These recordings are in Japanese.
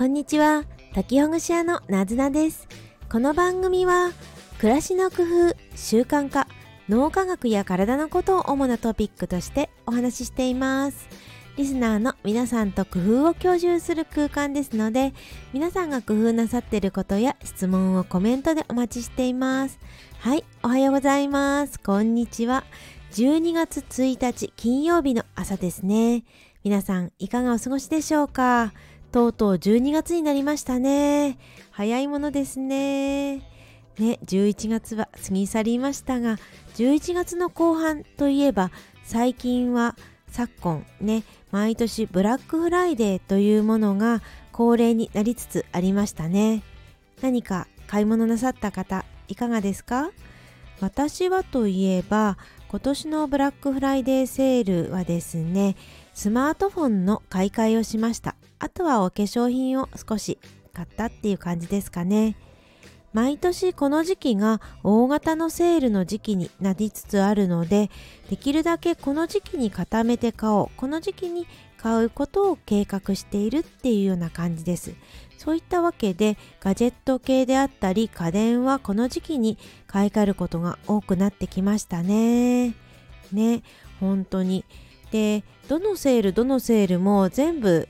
こんにちは。滝ほぐし屋のなずなです。この番組は暮らしの工夫習慣化脳科学や体のことを主なトピックとしてお話ししています。リスナーの皆さんと工夫を共有する空間ですので皆さんが工夫なさっていることや質問をコメントでお待ちしています。はいおはようございます。こんにちは。12月1日金曜日の朝ですね。皆さんいかがお過ごしでしょうか？とうとう12月になりましたね。早いものですね。ね11月は過ぎ去りましたが11月の後半といえば最近は昨今ね毎年ブラックフライデーというものが恒例になりつつありましたね。何か買い物なさった方いかがですか？私はといえば今年のブラックフライデーセールはですねスマートフォンの買い替えをしました。あとはお化粧品を少し買ったっていう感じですかね。毎年この時期が大型のセールの時期になりつつあるのでできるだけこの時期に固めて買おうこの時期に買うことを計画しているっていうような感じです。そういったわけでガジェット系であったり家電はこの時期に買い替えることが多くなってきましたね。ね本当に。でどのセールどのセールも全部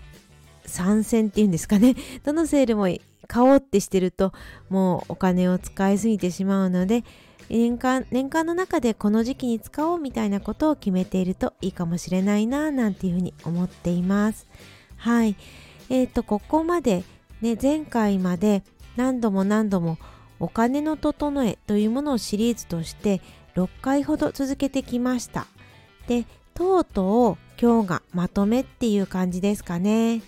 参戦っていうんですかね。どのセールも買おうってしてるともうお金を使いすぎてしまうので年間年間の中でこの時期に使おうみたいなことを決めているといいかもしれないななんていうふうに思っています。はい。えーとここまでね前回まで何度も何度もお金の整えというものをシリーズとして6回ほど続けてきました。でとうとう今日がまとめっていう感じですかね。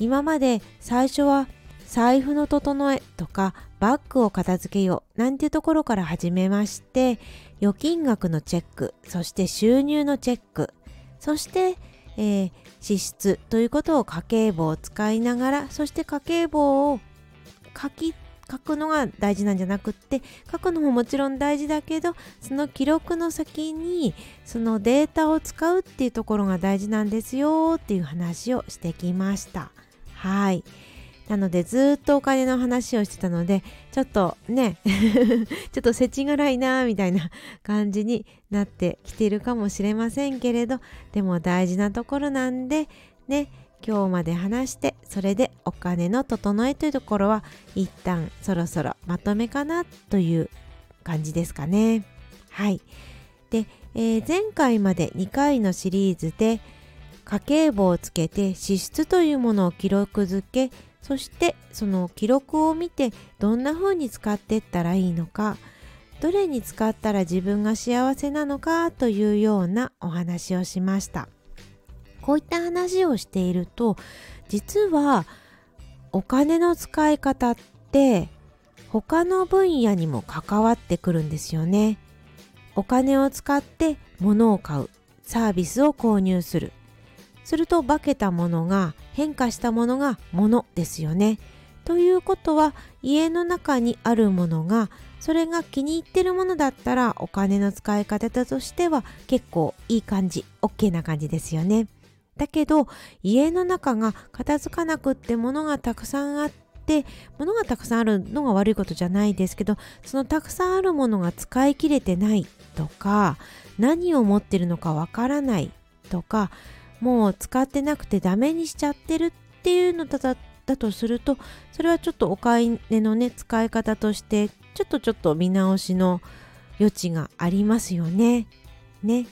今まで最初は財布の整えとかバッグを片付けようなんていうところから始めまして預金額のチェックそして収入のチェックそして、えー、支出ということを家計簿を使いながらそして家計簿を書き書くのが大事なんじゃなくって書くのももちろん大事だけどその記録の先にそのデータを使うっていうところが大事なんですよっていう話をしてきました。はい。なのでずっとお金の話をしてたのでちょっとね ちょっと世知辛いなみたいな感じになってきてるかもしれませんけれどでも大事なところなんでね今日まで話してそれでお金の整えというところは一旦そろそろまとめかなという感じですかね。はい。で、えー、前回まで2回のシリーズで家計簿をつけて支出というものを記録づけそしてその記録を見てどんな風に使っていったらいいのかどれに使ったら自分が幸せなのかというようなお話をしました。こういった話をしていると実はお金の使い方って他の分野にも関わってくるんですよね。お金を使って物を買うサービスを購入するすると化けたものが変化したものが物ですよね。ということは家の中にあるものがそれが気に入ってるものだったらお金の使い方としては結構いい感じ OK な感じですよね。だけど家の中が片付かなくって物がたくさんあって物がたくさんあるのが悪いことじゃないですけどそのたくさんあるものが使い切れてないとか何を持ってるのかわからないとかもう使ってなくてダメにしちゃってるっていうのだだとするとそれはちょっとお買い値のね使い方としてちょっとちょっと見直しの余地がありますよね。ね。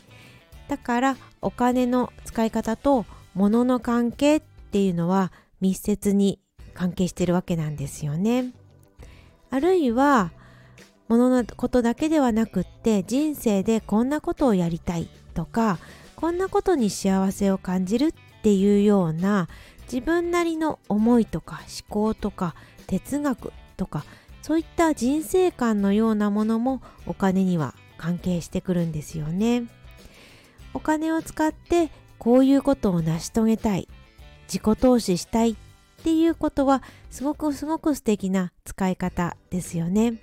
だからお金の使い方と物の関係っていうのは密接に関係してるわけなんですよね。あるいは物のことだけではなくって人生でこんなことをやりたいとかこんなことに幸せを感じるっていうような自分なりの思いとか思考とか哲学とかそういった人生観のようなものもお金には関係してくるんですよね。お金を使ってこういうことを成し遂げたい自己投資したいっていうことはすごくすごく素敵な使い方ですよね。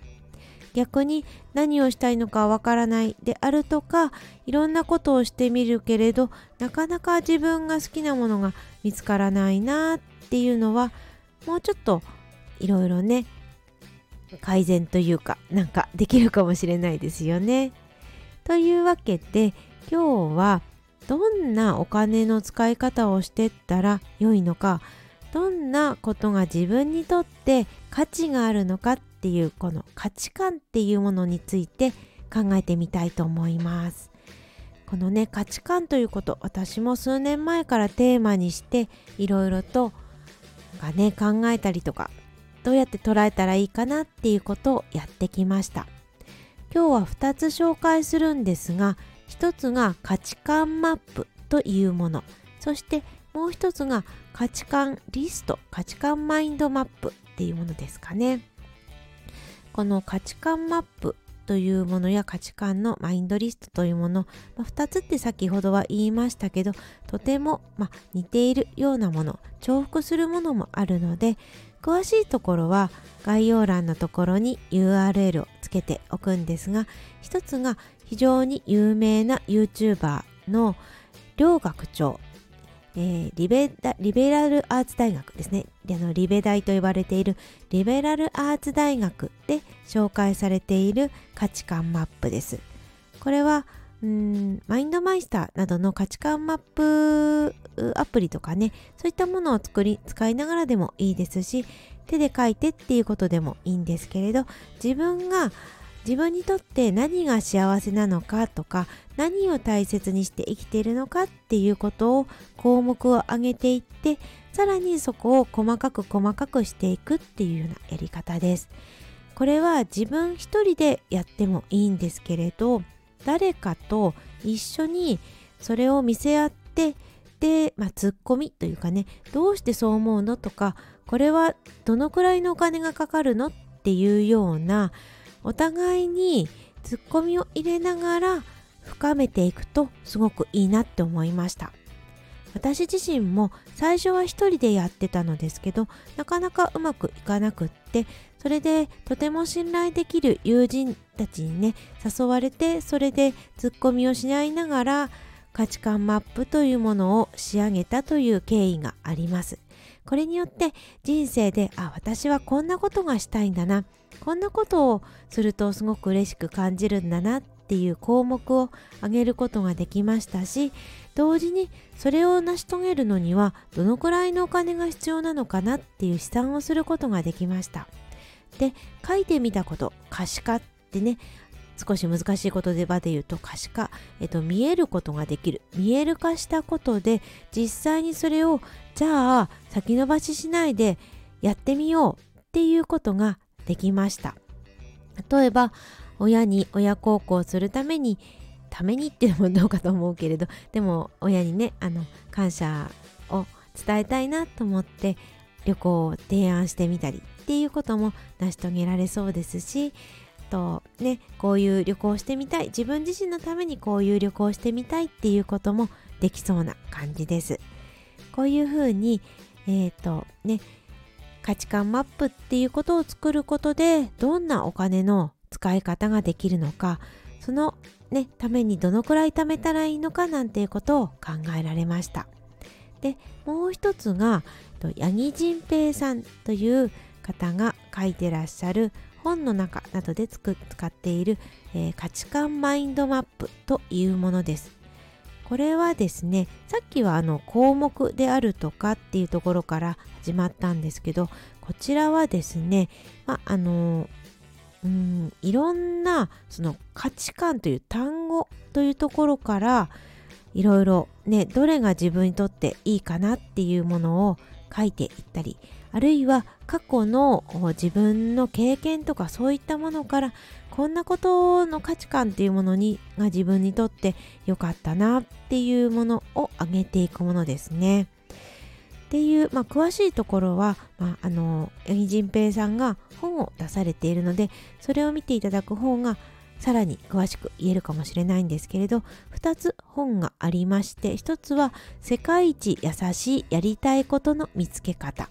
逆に何をしたいのかわからないであるとかいろんなことをしてみるけれどなかなか自分が好きなものが見つからないなっていうのはもうちょっといろいろね改善というかなんかできるかもしれないですよね。というわけで今日はどんなお金の使い方をしてったら良いのかどんなことが自分にとって価値があるのかっていうこの価値観っていうものについて考えてみたいと思います。このね価値観ということ私も数年前からテーマにしていろいろとがね考えたりとかどうやって捉えたらいいかなっていうことをやってきました今日は2つ紹介するんですが1つが価値観マップというものそしてもう1つが価値観リスト価値観マインドマップっていうものですかねこの価値観マップというものや価値観のマインドリストというもの、まあ、2つって先ほどは言いましたけどとても、まあ、似ているようなもの重複するものもあるので詳しいところは概要欄のところに URL をつけておくんですが一つが非常に有名な YouTuber の両学長えー、リベリベラルアーツ大学ですね。あのリベ大と呼ばれているリベラルアーツ大学で紹介されている価値観マップです。これはんマインドマイスターなどの価値観マップアプリとかねそういったものを作り使いながらでもいいですし手で書いてっていうことでもいいんですけれど自分が自分にとって何が幸せなのかとか何を大切にして生きているのかっていうことを項目を挙げていってさらにそこを細かく細かくしていくっていうようなやり方です。これは自分一人でやってもいいんですけれど誰かと一緒にそれを見せ合ってで、まあ、ツッコミというかねどうしてそう思うのとかこれはどのくらいのお金がかかるのっていうようなお互いにツッコミを入れながら深めていくとすごくいいなって思いました。私自身も最初は一人でやってたのですけどなかなかうまくいかなくってそれでとても信頼できる友人たちにね誘われてそれでツッコミをし合いながら価値観マップというものを仕上げたという経緯があります。これによって人生であ私はこんなことがしたいんだな。こんなことをするとすごく嬉しく感じるんだなっていう項目を挙げることができましたし同時にそれを成し遂げるのにはどのくらいのお金が必要なのかなっていう試算をすることができました。で書いてみたこと可視化ってね少し難しい言葉で言うと可視化、えっと、見えることができる。見える化したことで実際にそれをじゃあ先延ばししないでやってみようっていうことができました。例えば親に親孝行するためにために っていうのもどうかと思うけれどでも親にねあの感謝を伝えたいなと思って旅行を提案してみたりっていうことも成し遂げられそうですしとねこういう旅行してみたい。自分自身のためにこういう旅行してみたいっていうこともできそうな感じです。こういうふうにえっ、ー、とね価値観マップっていうことを作ることでどんなお金の使い方ができるのかそのねためにどのくらい貯めたらいいのかなんていうことを考えられました。でもう一つが八木仁平さんという方が書いてらっしゃる本の中などで使っている、えー、価値観マインドマップというものです。これはですねさっきはあの項目であるとかっていうところから始まったんですけどこちらはですね、まあのうんいろんなその価値観という単語というところからいろいろねどれが自分にとっていいかなっていうものを書いていったりあるいは過去の自分の経験とかそういったものからこんなことの価値観っていうものにが自分にとって良かったなっていうものを挙げていくものですね。っていう、まあ、詳しいところは、まあ、あの八木仁平さんが本を出されているのでそれを見ていただく方がさらに詳しく言えるかもしれないんですけれど2つ本がありまして1つは「世界一優しいやりたいことの見つけ方」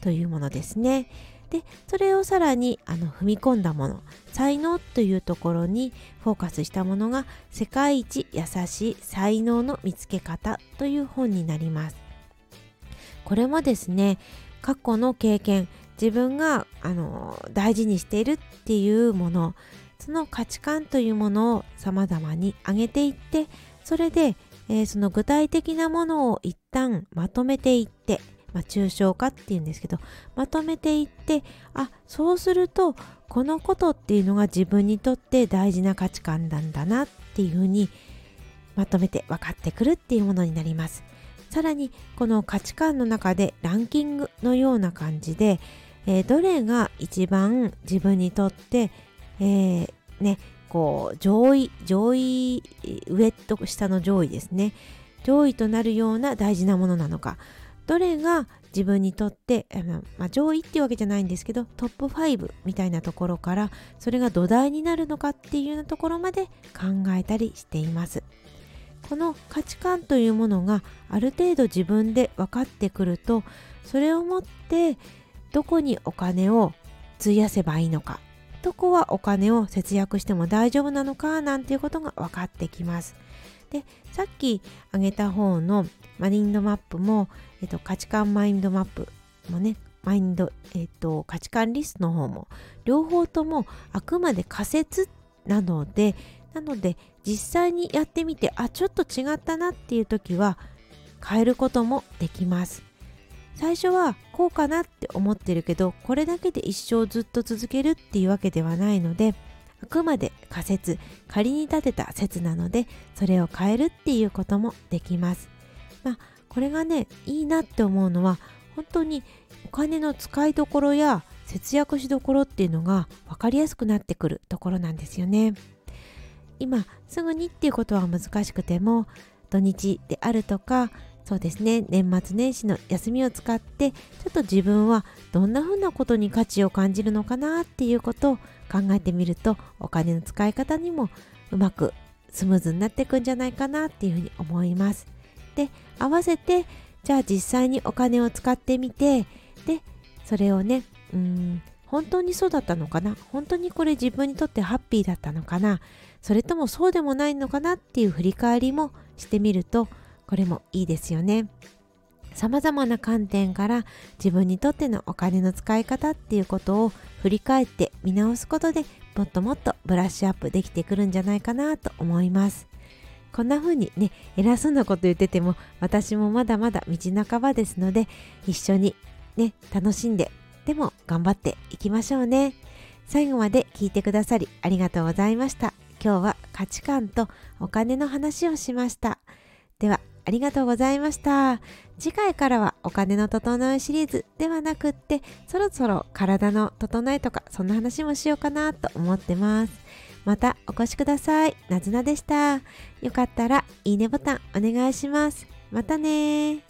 というものですね。でそれをさらにあの踏み込んだもの才能というところにフォーカスしたものが世界一優しい才能の見つけ方という本になります。これもですね過去の経験自分があの大事にしているっていうものその価値観というものを様々に上げていってそれで、えー、その具体的なものを一旦まとめていってまあ、抽象化っていうんですけどまとめていってあそうするとこのことっていうのが自分にとって大事な価値観なんだなっていうふうにまとめて分かってくるっていうものになります。さらにこの価値観の中でランキングのような感じで、えー、どれが一番自分にとって、えー、ねこう上位上位上と下の上位ですね上位となるような大事なものなのかどれが自分にとって、まあ、上位っていうわけじゃないんですけどトップ5みたいなところからそれが土台になるのかっていうようなところまで考えたりしていますこの価値観というものがある程度自分で分かってくるとそれをもってどこにお金を費やせばいいのかどこはお金を節約しても大丈夫なのかなんていうことが分かってきます。でさっき挙げた方のマインドマップも、えっと、価値観マインドマップもねマインド、えっと、価値観リストの方も両方ともあくまで仮説なのでなので実際にやってみてあちょっと違ったなっていう時は変えることもできます。最初はこうかなって思ってるけどこれだけで一生ずっと続けるっていうわけではないのであくまで仮説仮に立てた説なのでそれを変えるっていうこともできます。まあこれがねいいなって思うのは本当にお金の使いどころや節約しどころっていうのが分かりやすくなってくるところなんですよね。今すぐにっていうことは難しくても土日であるとかそうですね。年末年始の休みを使ってちょっと自分はどんな風なことに価値を感じるのかなっていうことを考えてみるとお金の使い方にもうまくスムーズになっていくんじゃないかなっていうふうに思います。で合わせてじゃあ実際にお金を使ってみてでそれをねうん本当にそうだったのかな？本当にこれ自分にとってハッピーだったのかな？それともそうでもないのかなっていう振り返りもしてみるとこれもいいですよね。様々な観点から自分にとってのお金の使い方っていうことを振り返って見直すことでもっともっとブラッシュアップできてくるんじゃないかなと思います。こんな風にね、偉そうなこと言ってても私もまだまだ道半ばですので一緒にね、楽しんででも頑張っていきましょうね。最後まで聞いてくださりありがとうございました。今日は価値観とお金の話をしました。ではありがとうございました。次回からはお金の整うシリーズではなくって、そろそろ体の整えとか、そんな話もしようかなと思ってます。またお越しください。なずなでした。よかったらいいねボタンお願いします。またね